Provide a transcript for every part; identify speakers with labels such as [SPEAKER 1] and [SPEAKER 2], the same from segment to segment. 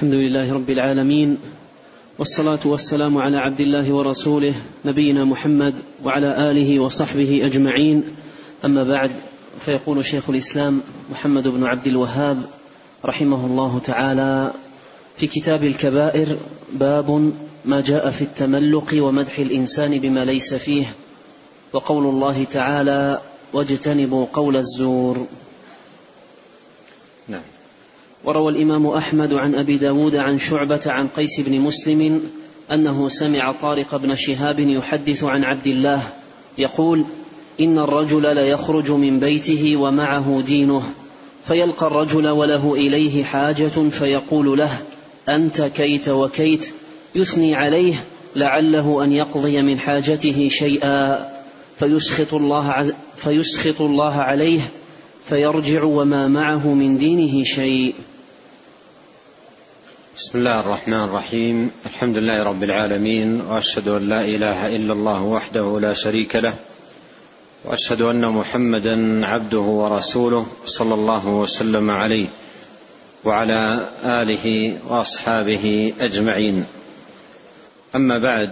[SPEAKER 1] الحمد لله رب العالمين والصلاة والسلام على عبد الله ورسوله نبينا محمد وعلى آله وصحبه أجمعين. أما بعد فيقول شيخ الإسلام محمد بن عبد الوهاب رحمه الله تعالى في كتاب الكبائر باب ما جاء في التملق ومدح الإنسان بما ليس فيه. وقول الله تعالى واجتنبوا قول الزور
[SPEAKER 2] نعم.
[SPEAKER 1] وروى الإمام أحمد عن أبي داود عن شعبة عن قيس بن مسلم أنه سمع طارق بن شهاب يحدث عن عبد الله يقول إن الرجل ليخرج من بيته ومعه دينه فيلقى الرجل وله إليه حاجة فيقول له أنت كيت وكيت يثني عليه لعله أن يقضي من حاجته شيئا فيسخط الله فيسخط الله عليه فيرجع وما معه من دينه شيء.
[SPEAKER 2] بسم الله الرحمن الرحيم. الحمد لله رب العالمين وأشهد أن لا إله إلا الله وحده لا شريك له وأشهد أن محمدا عبده ورسوله صلى الله وسلم عليه وعلى آله وأصحابه أجمعين. أما بعد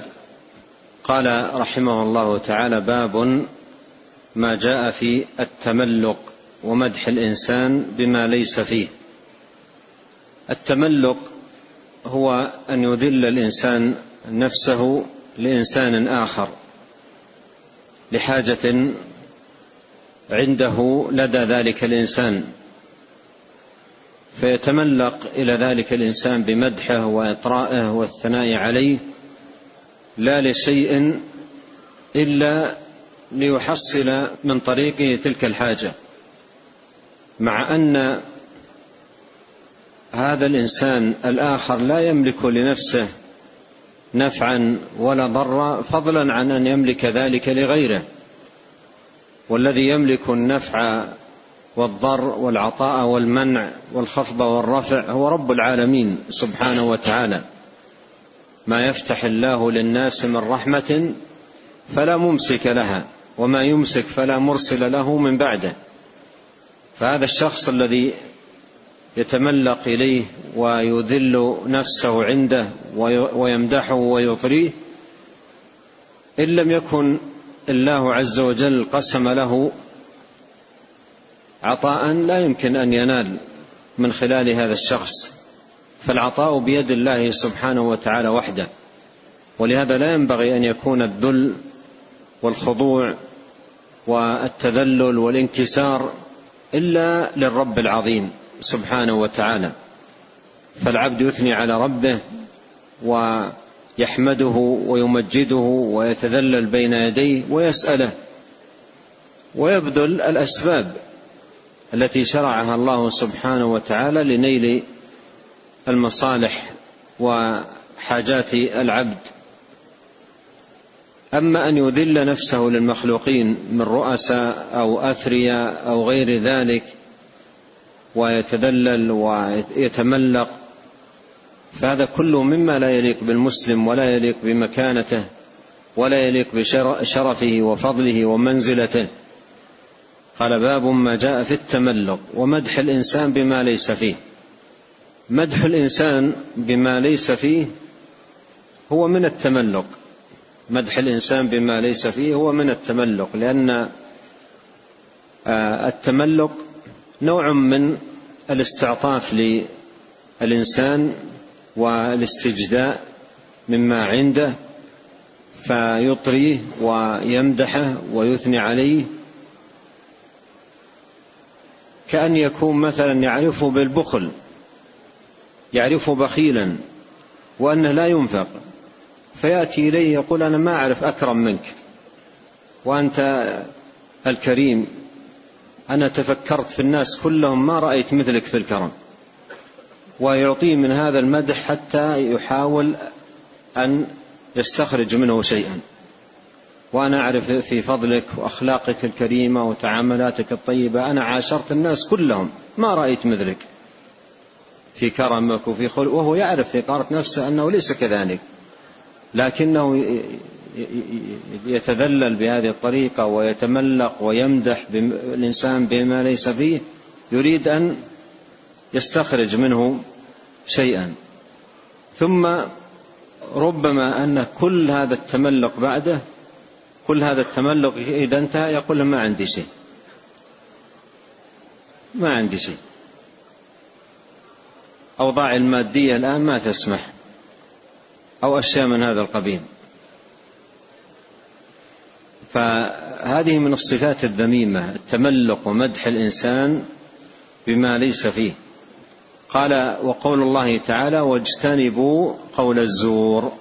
[SPEAKER 2] قال رحمه الله تعالى باب ما جاء في التملق ومدح الإنسان بما ليس فيه. التملق هو أن يذل الإنسان نفسه لإنسان آخر لحاجة عنده لدى ذلك الإنسان فيتملق إلى ذلك الإنسان بمدحه وإطرائه والثناء عليه لا لشيء إلا ليحصل من طريقه تلك الحاجة مع أن هذا الإنسان الآخر لا يملك لنفسه نفعا ولا ضرا فضلا عن أن يملك ذلك لغيره. والذي يملك النفع والضر والعطاء والمنع والخفض والرفع هو رب العالمين سبحانه وتعالى. ما يفتح الله للناس من رحمة فلا ممسك لها وما يمسك فلا مرسل له من بعده. فهذا الشخص الذي يتملق إليه ويذل نفسه عنده ويمدحه ويطريه إن لم يكن الله عز وجل قسم له عطاء لا يمكن أن ينال من خلال هذا الشخص فالعطاء بيد الله سبحانه وتعالى وحده. ولهذا لا ينبغي أن يكون الذل والخضوع والتذلل والانكسار إلا للرب العظيم. سبحانه وتعالى. فالعبد يثني على ربه ويحمده ويمجده ويتذلل بين يديه ويسأله ويبذل الأسباب التي شرعها الله سبحانه وتعالى لنيل المصالح وحاجات العبد. أما أن يذل نفسه للمخلوقين من رؤساء أو أثرياء أو غير ذلك ويتذلل ويتملق. فهذا كله مما لا يليق بالمسلم ولا يليق بمكانته ولا يليق بشرفه وفضله ومنزلته. قال باب ما جاء في التملق ومدح الإنسان بما ليس فيه. مدح الإنسان بما ليس فيه هو من التملق. مدح الإنسان بما ليس فيه هو من التملق لأن التملق نوع من الاستعطاف للإنسان والاستجداء مما عنده فيطريه ويمدحه ويثني عليه. كأن يكون مثلا يعرفه بالبخل يعرفه بخيلا وأنه لا ينفق فيأتي إليه يقول أنا ما أعرف أكرم منك وأنت الكريم. أنا تفكرت في الناس كلهم ما رأيت مثلك في الكرم. ويعطيه من هذا المدح حتى يحاول أن يستخرج منه شيئا. وأنا أعرف في فضلك وأخلاقك الكريمة وتعاملاتك الطيبة أنا عاشرت الناس كلهم ما رأيت مثلك في كرمك وفي خلق وهو يعرف في قارة نفسه أنه ليس كذلك لكنه يتذلل بهذه الطريقة ويتملق ويمدح الإنسان بما ليس فيه يريد أن يستخرج منه شيئا. ثم ربما أن كل هذا التملق بعده كل هذا التملق إذا انتهى يقول ما عندي شيء. ما عندي شيء. أوضاع المادية الآن ما تسمح أو أشياء من هذا القبيل. فهذه من الصفات الذميمة التملق ومدح الإنسان بما ليس فيه. قال وقول الله تعالى واجتنبوا قول الزور.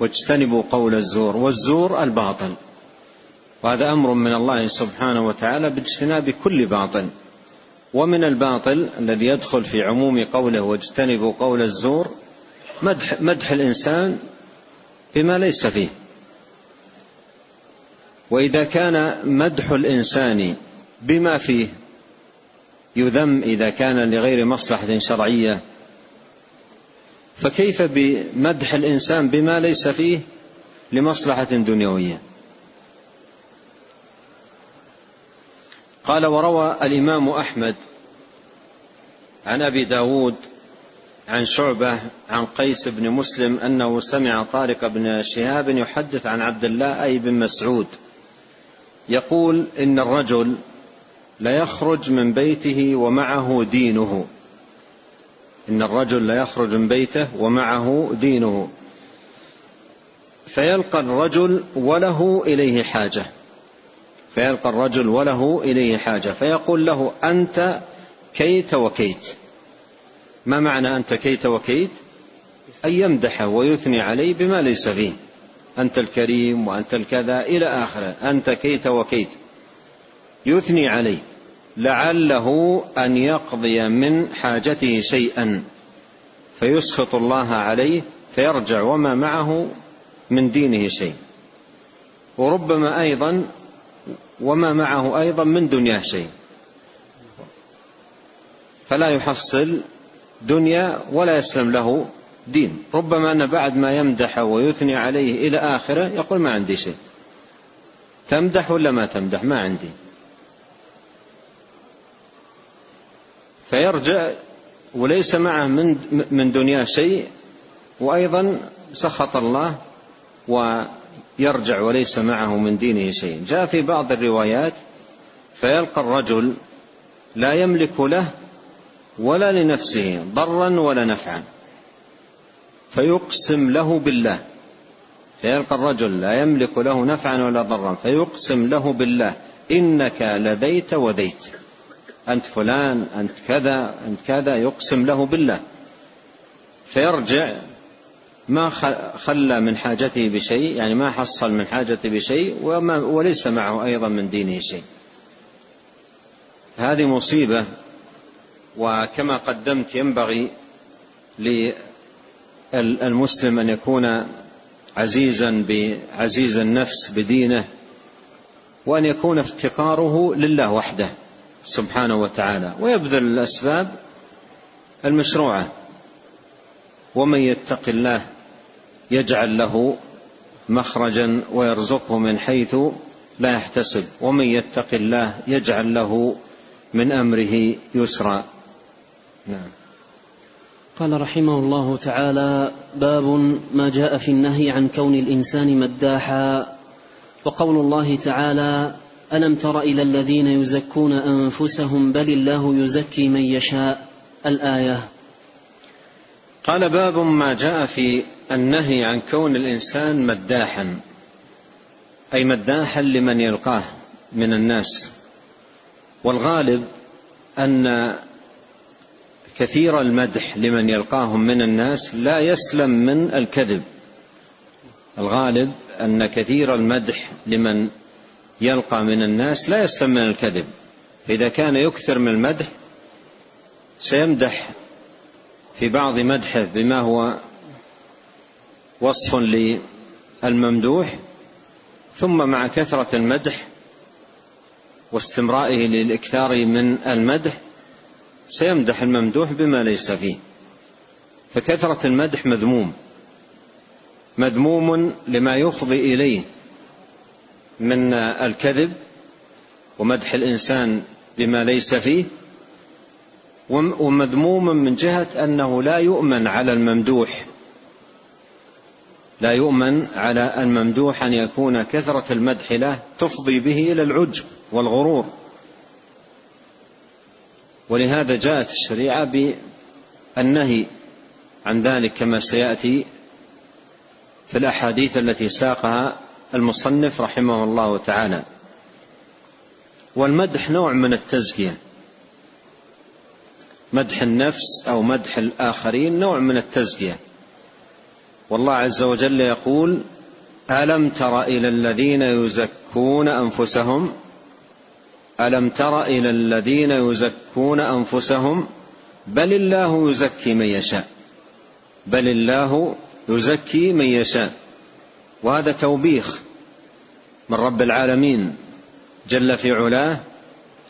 [SPEAKER 2] واجتنبوا قول الزور والزور الباطل. وهذا أمر من الله سبحانه وتعالى باجتناب كل باطل. ومن الباطل الذي يدخل في عموم قوله واجتنبوا قول الزور مدح, مدح الإنسان بما ليس فيه. وإذا كان مدح الإنسان بما فيه يذم إذا كان لغير مصلحة شرعية فكيف بمدح الإنسان بما ليس فيه لمصلحة دنيوية؟ قال وروى الإمام أحمد عن أبي داود عن شعبة عن قيس بن مسلم أنه سمع طارق بن شهاب يحدث عن عبد الله أي بن مسعود. يقول إن الرجل ليخرج من بيته ومعه دينه. إن الرجل ليخرج من بيته ومعه دينه. فيلقى الرجل وله إليه حاجة. فيلقى الرجل وله إليه حاجة. فيقول له أنت كيت وكيت. ما معنى أنت كيت وكيت؟ أن يمدحه ويثني عليه بما ليس فيه. أنت الكريم وأنت الكذا إلى آخره. أنت كيت وكيت. يثني عليه. لعله أن يقضي من حاجته شيئا. فيسخط الله عليه فيرجع وما معه من دينه شيء. وربما أيضا وما معه أيضا من دنياه شيء. فلا يحصل دنيا ولا يسلم له دين. ربما أن بعد ما يمدح ويثني عليه إلى آخره يقول ما عندي شيء. تمدح ولا ما تمدح؟ ما عندي. فيرجع وليس معه من من دنياه شيء وأيضا سخط الله ويرجع وليس معه من دينه شيء. جاء في بعض الروايات فيلقى الرجل لا يملك له ولا لنفسه ضرا ولا نفعا. فيقسم له بالله. فيلقى الرجل لا يملك له نفعا ولا ضرا فيقسم له بالله. إنك لذيت وذيت أنت فلان أنت كذا أنت كذا يقسم له بالله. فيرجع. ما خلى من حاجته بشيء يعني ما حصل من حاجته بشيء وما وليس معه أيضا من دينه شيء. هذه مصيبة وكما قدمت ينبغي للمسلم أن يكون عزيزا بعزيز النفس بدينه وأن يكون افتقاره لله وحده سبحانه وتعالى. ويبذل الأسباب المشروعة. ومن يتق الله يجعل له مخرجا ويرزقه من حيث لا يحتسب. ومن يتق الله يجعل له من أمره يسرا. نعم.
[SPEAKER 1] قال رحمه الله تعالى باب ما جاء في النهي عن كون الإنسان مداحا. وقول الله تعالى ألم تر إلى الذين يزكون أنفسهم بل الله يزكي من يشاء؟ الآية.
[SPEAKER 2] قال باب ما جاء في النهي عن كون الإنسان مداحا أي مداحا لمن يلقاه من الناس. والغالب أن كثير المدح لمن يلقاهم من الناس لا يسلم من الكذب. الغالب أن كثير المدح لمن يلقى من الناس لا يسلم من الكذب. فإذا كان يكثر من المدح سيمدح في بعض مدحه بما هو وصف للممدوح ثم مع كثرة المدح واستمرائه للإكثار من المدح سيمدح الممدوح بما ليس فيه. فكثرة المدح مذموم. مذموم لما يفضي إليه من الكذب ومدح الإنسان بما ليس فيه. ومذموم من جهة أنه لا يؤمن على الممدوح. لا يؤمن على الممدوح أن يكون كثرة المدح له تفضي به إلى العجب والغرور. ولهذا جاءت الشريعة بالنهي عن ذلك كما سيأتي في الأحاديث التي ساقها المصنف رحمه الله تعالى. والمدح نوع من التزكية. مدح النفس أو مدح الآخرين نوع من التزكية. والله عز وجل يقول ألم تر إلى الذين يزكون أنفسهم ألم تر إلى الذين يزكون أنفسهم؟ بل الله يزكي من يشاء. بل الله يزكي من يشاء. وهذا توبيخ من رب العالمين جل في علاه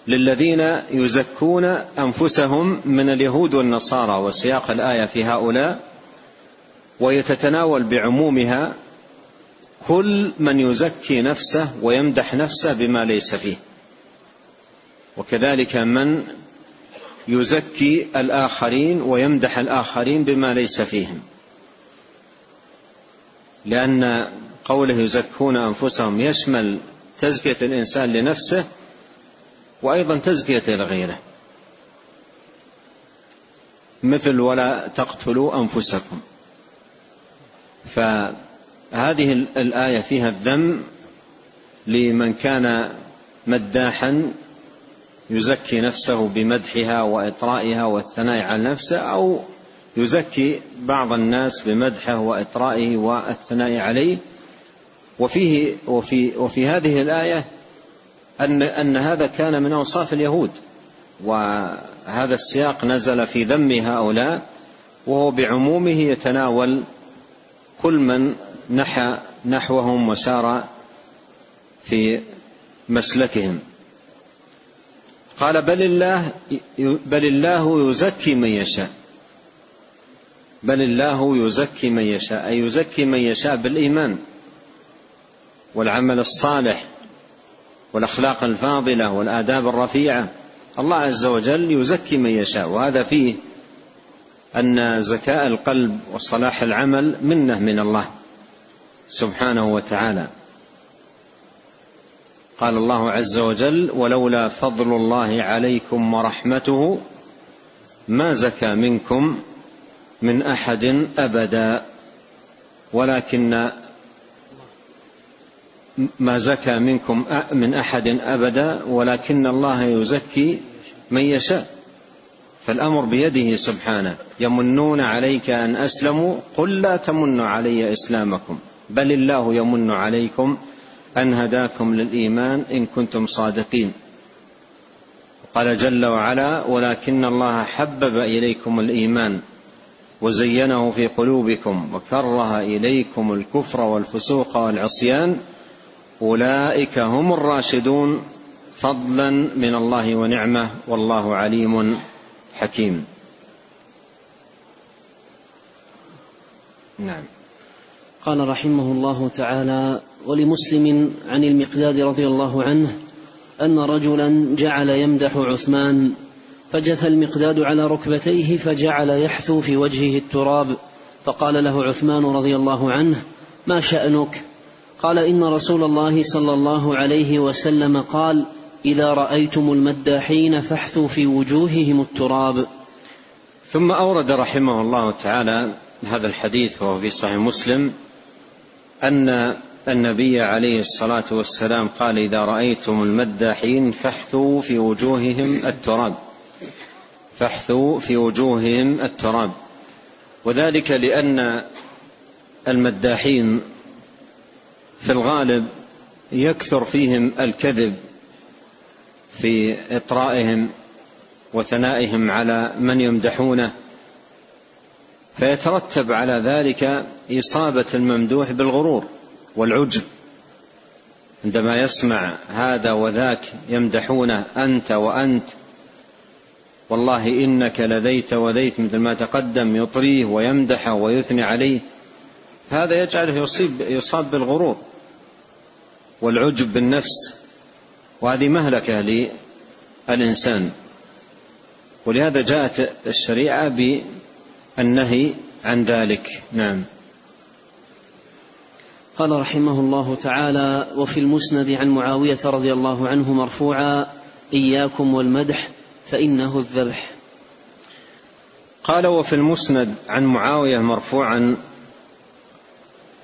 [SPEAKER 2] للذين يزكون أنفسهم من اليهود والنصارى وسياق الآية في هؤلاء وهي تتناول بعمومها كل من يزكي نفسه ويمدح نفسه بما ليس فيه. وكذلك من يزكي الآخرين ويمدح الآخرين بما ليس فيهم. لأن قوله يزكون أنفسهم يشمل تزكية الإنسان لنفسه وأيضا تزكية لغيره. مثل ولا تقتلوا أنفسكم. فهذه الآية فيها الذم لمن كان مداحا يزكي نفسه بمدحها وإطرائها والثناء على نفسه أو يزكي بعض الناس بمدحه وإطرائه والثناء عليه. وفيه وفي وفي هذه الآية أن أن هذا كان من أوصاف اليهود وهذا السياق نزل في ذم هؤلاء وهو بعمومه يتناول كل من نحى نحوهم وسار في مسلكهم. قال بل الله بل الله يزكي من يشاء. بل الله يزكي من يشاء أي يزكي من يشاء بالإيمان والعمل الصالح والأخلاق الفاضلة والآداب الرفيعة. الله عز وجل يزكي من يشاء وهذا فيه أن زكاء القلب وصلاح العمل منة من الله سبحانه وتعالى. قال الله عز وجل ولولا فضل الله عليكم ورحمته ما زكى منكم من أحد أبدا ولكن ما زكى منكم من أحد أبدا ولكن الله يزكي من يشاء. فالأمر بيده سبحانه يمنون عليك أن أسلموا قل لا تمنوا علي إسلامكم بل الله يمن عليكم أن هداكم للإيمان إن كنتم صادقين. قال جل وعلا ولكن الله حبب إليكم الإيمان وزينه في قلوبكم وكره إليكم الكفر والفسوق والعصيان. أولئك هم الراشدون فضلا من الله ونعمة والله عليم حكيم.
[SPEAKER 1] نعم. قال رحمه الله تعالى ولمسلم عن المقداد رضي الله عنه أن رجلا جعل يمدح عثمان فجث المقداد على ركبتيه فجعل يحثو في وجهه التراب فقال له عثمان رضي الله عنه ما شأنك؟ قال إن رسول الله صلى الله عليه وسلم قال إذا رأيتم المداحين فاحثوا في وجوههم التراب.
[SPEAKER 2] ثم أورد رحمه الله تعالى هذا الحديث وهو في صحيح مسلم أن النبي عليه الصلاة والسلام قال إذا رأيتم المداحين فاحثوا في وجوههم التراب. فاحثوا في وجوههم التراب. وذلك لأن المداحين في الغالب يكثر فيهم الكذب في إطرائهم وثنائهم على من يمدحونه. فيترتب على ذلك إصابة الممدوح بالغرور. والعجب. عندما يسمع هذا وذاك يمدحونه أنت وأنت والله إنك لذيت وذيت مثل ما تقدم يطريه ويمدحه ويثني عليه. هذا يجعله يصيب يصاب بالغرور والعجب بالنفس. وهذه مهلكة للإنسان. ولهذا جاءت الشريعة بالنهي عن ذلك. نعم.
[SPEAKER 1] قال رحمه الله تعالى وفي المسند عن معاوية رضي الله عنه مرفوعا إياكم والمدح فإنه الذبح.
[SPEAKER 2] قال وفي المسند عن معاوية مرفوعا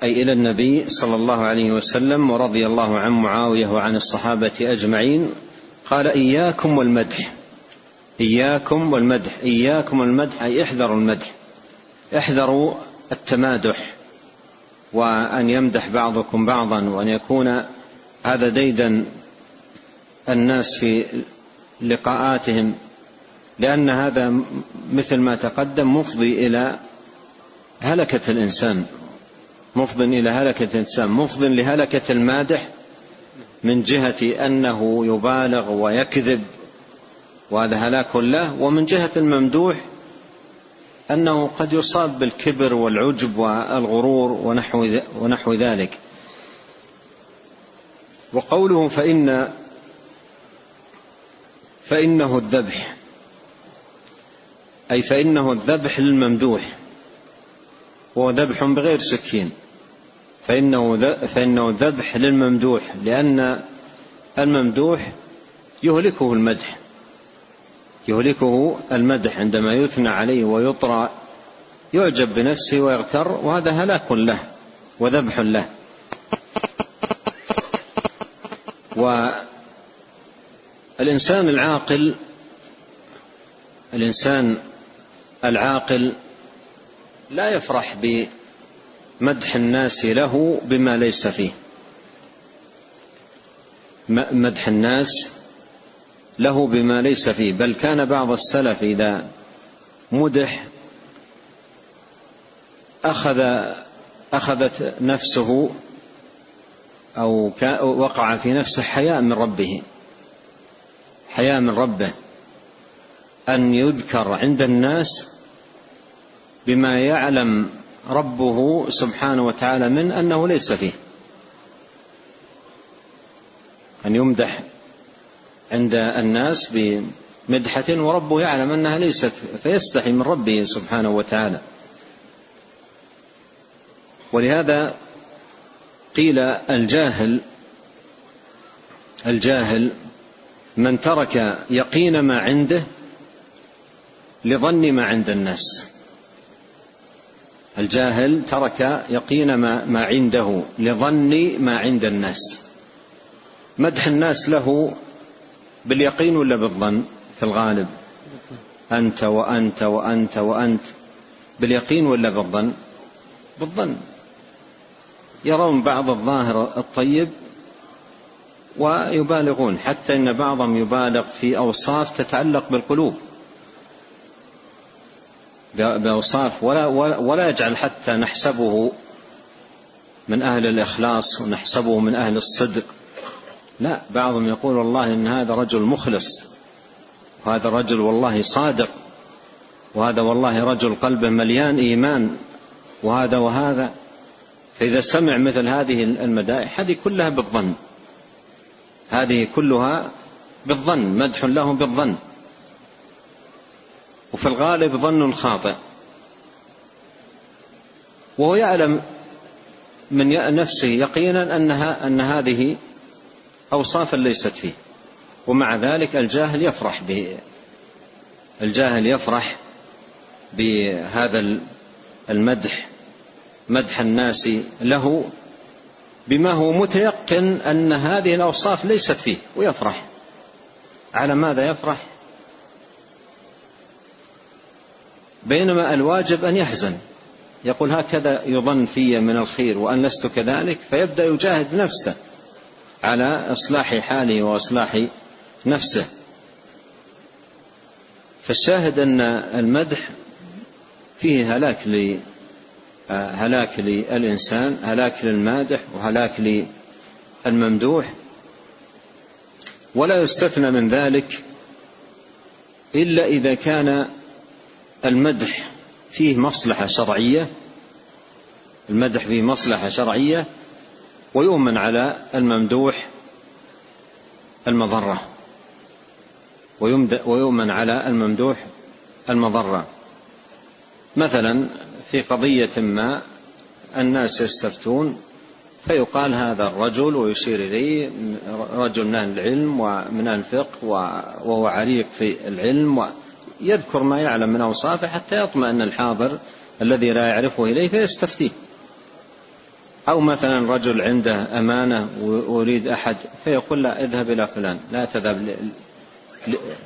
[SPEAKER 2] أي إلى النبي صلى الله عليه وسلم ورضي الله عن معاوية وعن الصحابة أجمعين قال إياكم والمدح إياكم والمدح إياكم والمدح أي احذروا المدح احذروا التمادح. وأن يمدح بعضكم بعضا وأن يكون هذا ديدا الناس في لقاءاتهم لأن هذا مثل ما تقدم مفضي إلى هلكة الإنسان مفض إلى هلكة الإنسان مفض لهلكة المادح من جهة أنه يبالغ ويكذب وهذا هلاك له ومن جهة الممدوح أنه قد يصاب بالكبر والعجب والغرور ونحو ونحو ذلك. وقوله فإن فإنه الذبح. أي فإنه الذبح للممدوح. وهو ذبح بغير سكين. فإنه فإنه ذبح للممدوح. لأن الممدوح يهلكه المدح. يهلكه المدح عندما يثنى عليه ويطرى يعجب بنفسه ويغتر وهذا هلاك له وذبح له. والإنسان العاقل الإنسان العاقل لا يفرح بمدح الناس له بما ليس فيه. مدح الناس له بما ليس فيه بل كان بعض السلف إذا مدح أخذ أخذت نفسه أو وقع في نفسه حياء من ربه حياء من ربه أن يذكر عند الناس بما يعلم ربه سبحانه وتعالى من أنه ليس فيه. أن يمدح عند الناس بمدحة وربه يعلم أنها ليست فيستحي من ربه سبحانه وتعالى. ولهذا قيل الجاهل الجاهل من ترك يقين ما عنده لظن ما عند الناس. الجاهل ترك يقين ما, ما عنده لظن ما عند الناس. مدح الناس له باليقين ولا بالظن في الغالب؟ أنت وأنت وأنت وأنت. باليقين ولا بالظن؟ بالظن. يرون بعض الظاهر الطيب ويبالغون حتى إن بعضهم يبالغ في أوصاف تتعلق بالقلوب. بأوصاف ولا ولا يجعل حتى نحسبه من أهل الإخلاص ونحسبه من أهل الصدق. لا بعضهم يقول والله إن هذا رجل مخلص وهذا الرجل والله صادق وهذا والله رجل قلبه مليان إيمان وهذا وهذا. فإذا سمع مثل هذه المدائح هذه كلها بالظن. هذه كلها بالظن مدح له بالظن. وفي الغالب ظن خاطئ. وهو يعلم من نفسه يقينا أنها أن هذه أوصافا ليست فيه. ومع ذلك الجاهل يفرح ب الجاهل يفرح بهذا المدح مدح الناس له بما هو متيقن أن هذه الأوصاف ليست فيه ويفرح. على ماذا يفرح؟ بينما الواجب أن يحزن. يقول هكذا يظن في من الخير وأن لست كذلك فيبدأ يجاهد نفسه. على إصلاح حاله وإصلاح نفسه. فالشاهد أن المدح فيه هلاك ل هلاك للإنسان هلاك للمادح وهلاك للممدوح. ولا يستثنى من ذلك إلا إذا كان المدح فيه مصلحة شرعية. المدح فيه مصلحة شرعية ويؤمن على الممدوح المضرة. ويؤمن على الممدوح المضرة. مثلا في قضية ما الناس يستفتون فيقال هذا الرجل ويشير إليه رجل من أهل العلم ومن أهل الفقه وهو عريق في العلم ويذكر ما يعلم من أوصافه حتى يطمئن الحاضر الذي لا يعرفه إليه فيستفتيه. أو مثلا رجل عنده أمانة ويريد أحد فيقول لا اذهب إلى فلان لا تذهب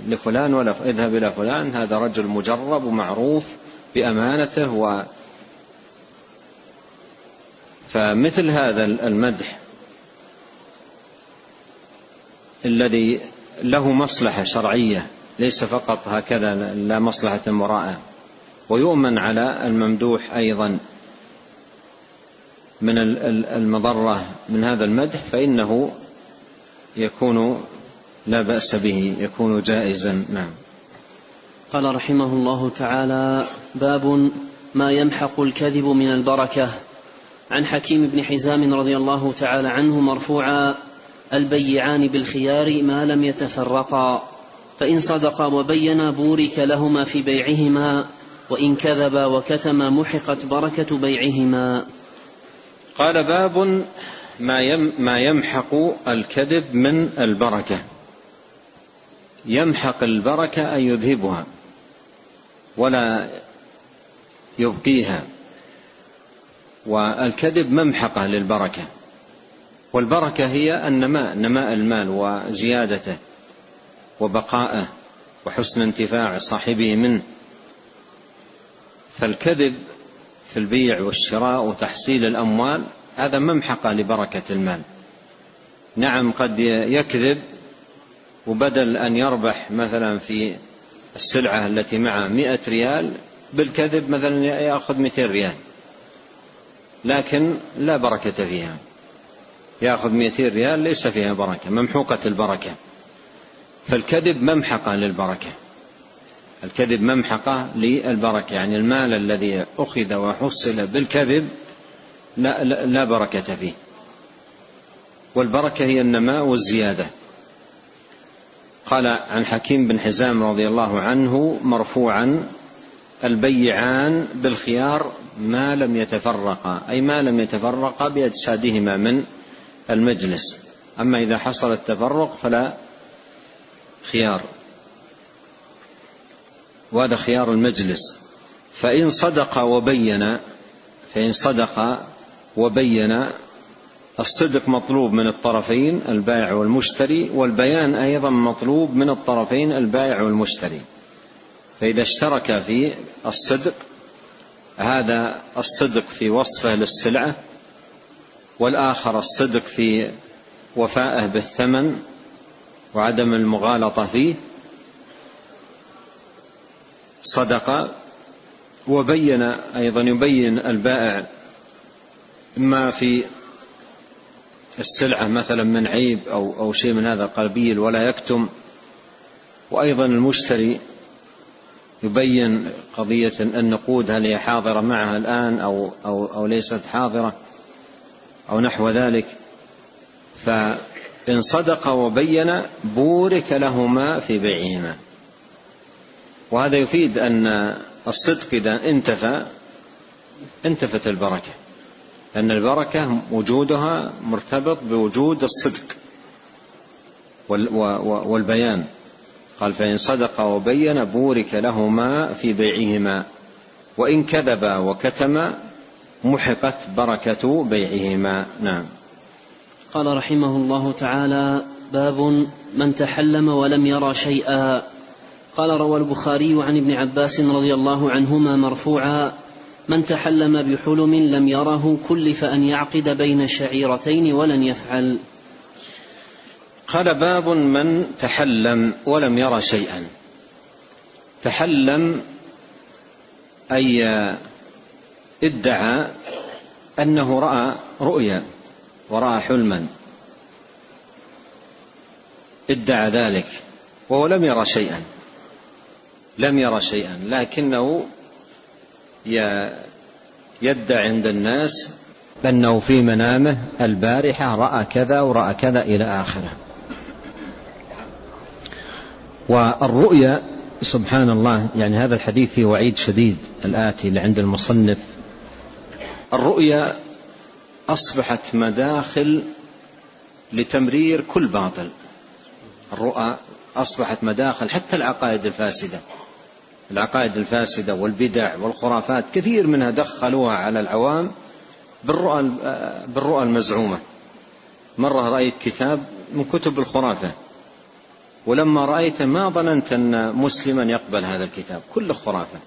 [SPEAKER 2] لفلان ولا اذهب إلى فلان هذا رجل مجرب ومعروف بأمانته و فمثل هذا المدح الذي له مصلحة شرعية ليس فقط هكذا لا مصلحة وراءه ويؤمن على الممدوح أيضا. من المضرة من هذا المدح فإنه يكون لا بأس به يكون جائزا نعم.
[SPEAKER 1] قال رحمه الله تعالى باب ما يمحق الكذب من البركة. عن حكيم بن حزام رضي الله تعالى عنه مرفوعا البيعان بالخيار ما لم يتفرقا. فإن صدقا وبينا بورك لهما في بيعهما وإن كذبا وكتما محقت بركة بيعهما.
[SPEAKER 2] قال باب ما يمحق الكذب من البركة. يمحق البركة اي يذهبها ولا يبقيها. والكذب ممحقه للبركة. والبركة هي النماء نماء المال وزيادته وبقاءه وحسن انتفاع صاحبه منه. فالكذب في البيع والشراء وتحصيل الأموال هذا ممحقة لبركة المال. نعم قد يكذب وبدل أن يربح مثلا في السلعة التي معه مئة ريال بالكذب مثلا يأخذ 200 ريال. لكن لا بركة فيها. يأخذ 200 ريال ليس فيها بركة ممحوقة البركة. فالكذب ممحقة للبركة. الكذب ممحقة للبركة. يعني المال الذي أخذ وحصل بالكذب لا, لا, لا بركة فيه. والبركة هي النماء والزيادة. قال عن حكيم بن حزام رضي الله عنه مرفوعا البيعان بالخيار ما لم يتفرقا أي ما لم يتفرقا بأجسادهما من المجلس. أما إذا حصل التفرق فلا خيار. وهذا خيار المجلس. فإن صدق وبين فإن صدق وبين الصدق مطلوب من الطرفين البائع والمشتري والبيان أيضا مطلوب من الطرفين البائع والمشتري. فإذا اشترك في الصدق هذا الصدق في وصفه للسلعة والآخر الصدق في وفائه بالثمن وعدم المغالطة فيه صدق وبين أيضا يبين البائع ما في السلعة مثلا من عيب أو أو شيء من هذا القبيل ولا يكتم. وأيضا المشتري يبين قضية النقود هل هي حاضرة معها الآن أو أو أو ليست حاضرة أو نحو ذلك. فإن صدق وبين بورك لهما في بيعهما. وهذا يفيد أن الصدق إذا انتفى انتفت البركة. لأن البركة وجودها مرتبط بوجود الصدق والبيان. قال فإن صدق وبين بورك لهما في بيعهما وإن كذبا وكتما محقت بركة بيعهما. نعم.
[SPEAKER 1] قال رحمه الله تعالى باب من تحلم ولم يرى شيئا. قال روى البخاري عن ابن عباس رضي الله عنهما مرفوعا من تحلم بحلم لم يره كلف أن يعقد بين شعيرتين ولن يفعل.
[SPEAKER 2] قال باب من تحلم ولم يرى شيئا. تحلم أي ادعى أنه رأى رؤيا ورأى حلما. ادعى ذلك وهو لم يرى شيئا. لم يرى شيئا لكنه يدعي عند الناس أنه في منامه البارحة رأى كذا ورأى كذا إلى آخره. والرؤيا سبحان الله يعني هذا الحديث فيه وعيد شديد الآتي اللي عند المصنف. الرؤيا أصبحت مداخل لتمرير كل باطل. الرؤى أصبحت مداخل حتى العقائد الفاسدة. العقائد الفاسدة والبدع والخرافات كثير منها دخلوها على العوام بالرؤى بالرؤى المزعومة. مرة رأيت كتاب من كتب الخرافة ولما رأيته ما ظننت أن مسلما يقبل هذا الكتاب كله خرافة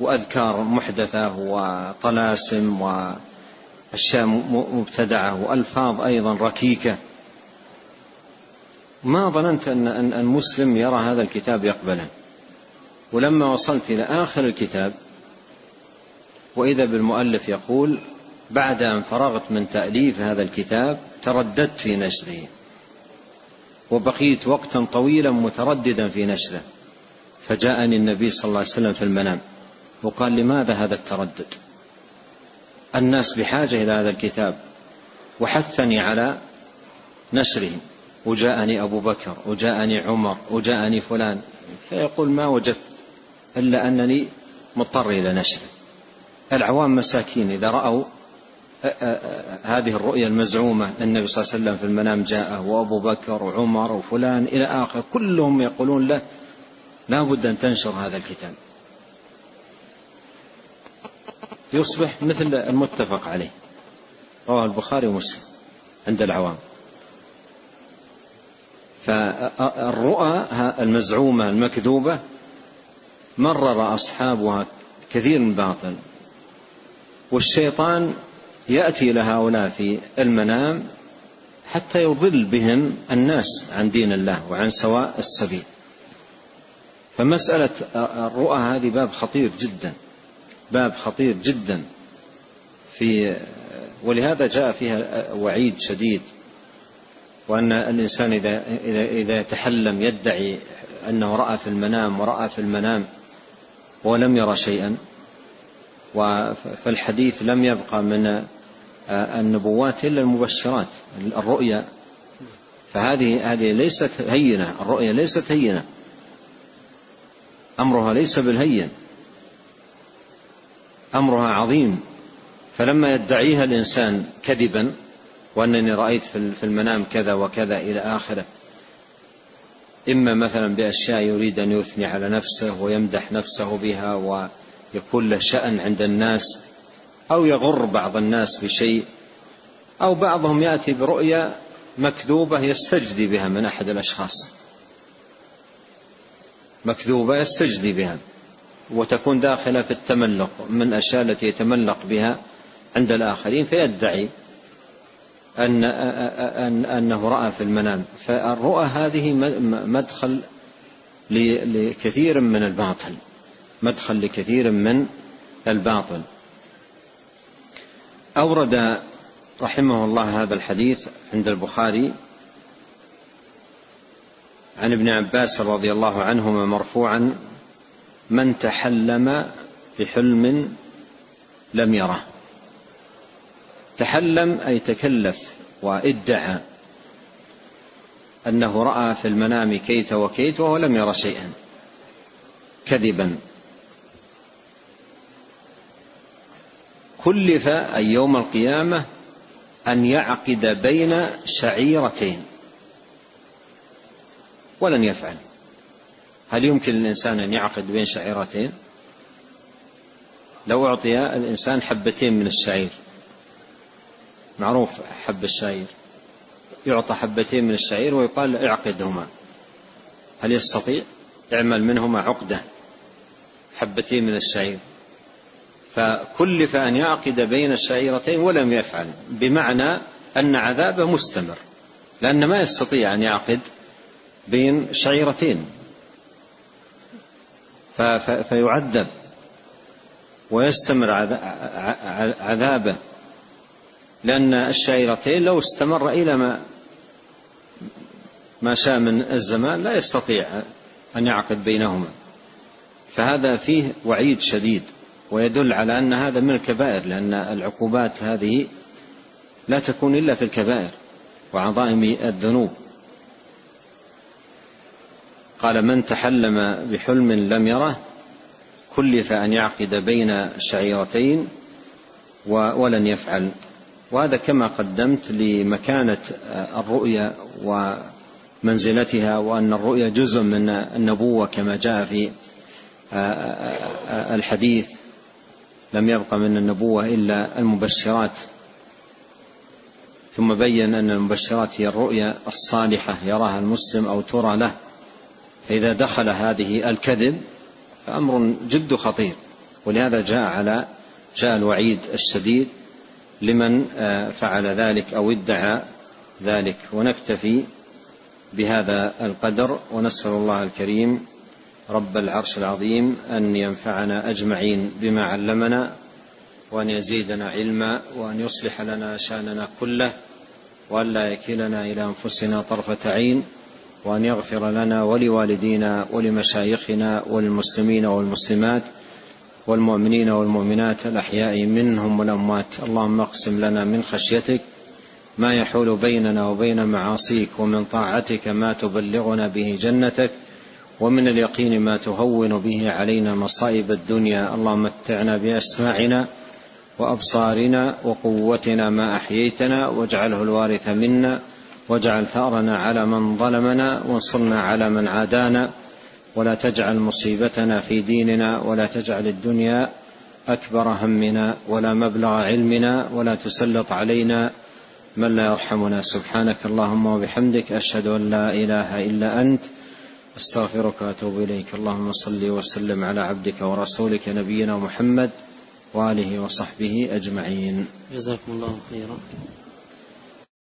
[SPEAKER 2] وأذكار محدثة وطلاسم وأشياء مبتدعة وألفاظ أيضا ركيكة. ما ظننت أن المسلم يرى هذا الكتاب يقبله. ولما وصلت إلى آخر الكتاب وإذا بالمؤلف يقول بعد أن فرغت من تأليف هذا الكتاب ترددت في نشره وبقيت وقتا طويلا مترددا في نشره. فجاءني النبي صلى الله عليه وسلم في المنام وقال لماذا هذا التردد؟ الناس بحاجة إلى هذا الكتاب. وحثني على نشره وجاءني أبو بكر وجاءني عمر وجاءني فلان فيقول ما وجدت إلا أنني مضطر إلى نشره العوام مساكين. إذا رأوا هذه الرؤيا المزعومة النبي صلى الله عليه وسلم في المنام جاءه وأبو بكر وعمر وفلان إلى آخر كلهم يقولون له لا بد أن تنشر هذا الكتاب. يصبح مثل المتفق عليه. رواه البخاري ومسلم عند العوام. فالرؤى المزعومة المكذوبة مرر أصحابها كثير من باطل. والشيطان يأتي إلى هؤلاء في المنام حتى يضل بهم الناس عن دين الله وعن سواء السبيل. فمسألة الرؤى هذه باب خطير جدا باب خطير جدا. في ولهذا جاء فيها وعيد شديد وأن الإنسان إذا إذا إذا تحلم يدعي أنه رأى في المنام ورأى في المنام ولم يرى شيئا. فالحديث لم يبقى من النبوات إلا المبشرات الرؤيا. فهذه هذه ليست هينة الرؤيا ليست هينة. أمرها ليس بالهين. أمرها عظيم. فلما يدعيها الإنسان كذبا وأنني رأيت في المنام كذا وكذا إلى آخره إما مثلا بأشياء يريد أن يثني على نفسه ويمدح نفسه بها ويكون له شأن عند الناس أو يغر بعض الناس بشيء أو بعضهم يأتي برؤيا مكذوبة يستجدي بها من أحد الأشخاص. مكذوبة يستجدي بها وتكون داخلة في التملق من الأشياء التي يتملق بها عند الآخرين فيدعي أن أن أنه رأى في المنام. فالرؤى هذه مدخل لكثير من الباطل. مدخل لكثير من الباطل. أورد رحمه الله هذا الحديث عند البخاري عن ابن عباس رضي الله عنهما مرفوعا من تحلم بحلم لم يره. تحلم أي تكلف وإدعى أنه رأى في المنام كيت وكيت وهو لم ير شيئا كذبا. كلف أي يوم القيامة أن يعقد بين شعيرتين. ولن يفعل. هل يمكن للإنسان أن يعقد بين شعيرتين؟ لو أعطي الإنسان حبتين من الشعير معروف حب الشعير. يعطى حبتين من الشعير ويقال اعقدهما. هل يستطيع؟ اعمل منهما عقدة. حبتين من الشعير. فكلف أن يعقد بين الشعيرتين ولم يفعل بمعنى أن عذابه مستمر لأن ما يستطيع أن يعقد بين شعيرتين. فيعذب ويستمر عذابه. لأن الشعيرتين لو استمر إلى ما ما شاء من الزمان لا يستطيع أن يعقد بينهما. فهذا فيه وعيد شديد ويدل على أن هذا من الكبائر لأن العقوبات هذه لا تكون إلا في الكبائر وعظائم الذنوب. قال من تحلم بحلم لم يره كلف أن يعقد بين شعيرتين ولن يفعل وهذا كما قدمت لمكانة الرؤيا ومنزلتها وأن الرؤيا جزء من النبوة كما جاء في الحديث. لم يبق من النبوة إلا المبشرات. ثم بين أن المبشرات هي الرؤيا الصالحة يراها المسلم أو ترى له. فإذا دخل هذه الكذب فأمر جد خطير. ولهذا جاء على جاء الوعيد الشديد. لمن آه، فعل ذلك أو ادعى ذلك. ونكتفي بهذا القدر ونسأل الله الكريم رب العرش العظيم أن ينفعنا أجمعين بما علمنا وأن يزيدنا علما وأن يصلح لنا شأننا كله وأن لا يكلنا إلى أنفسنا طرفة عين وأن يغفر لنا ولوالدينا ولمشايخنا وللمسلمين والمسلمات والمؤمنين والمؤمنات الأحياء منهم والأموات. اللهم اقسم لنا من خشيتك ما يحول بيننا وبين معاصيك ومن طاعتك ما تبلغنا به جنتك ومن اليقين ما تهون به علينا مصائب الدنيا. اللهم متعنا بأسماعنا وأبصارنا وقوتنا ما أحييتنا واجعله الوارث منا واجعل ثأرنا على من ظلمنا وانصرنا على من عادانا. ولا تجعل مصيبتنا في ديننا ولا تجعل الدنيا أكبر همنا ولا مبلغ علمنا ولا تسلط علينا من لا يرحمنا. سبحانك اللهم وبحمدك أشهد أن لا إله إلا أنت أستغفرك وأتوب إليك. اللهم صل وسلم على عبدك ورسولك نبينا محمد وآله وصحبه أجمعين.
[SPEAKER 1] جزاكم الله خيرا.